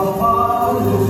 Allahu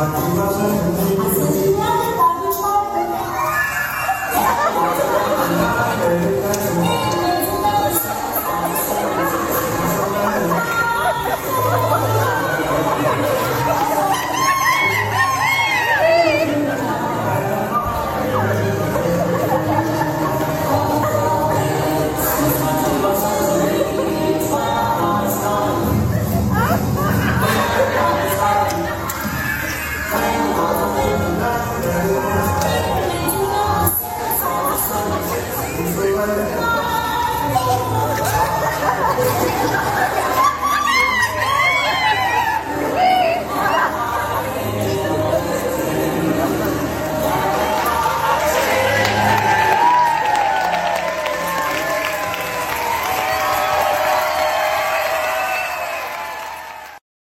Thank you.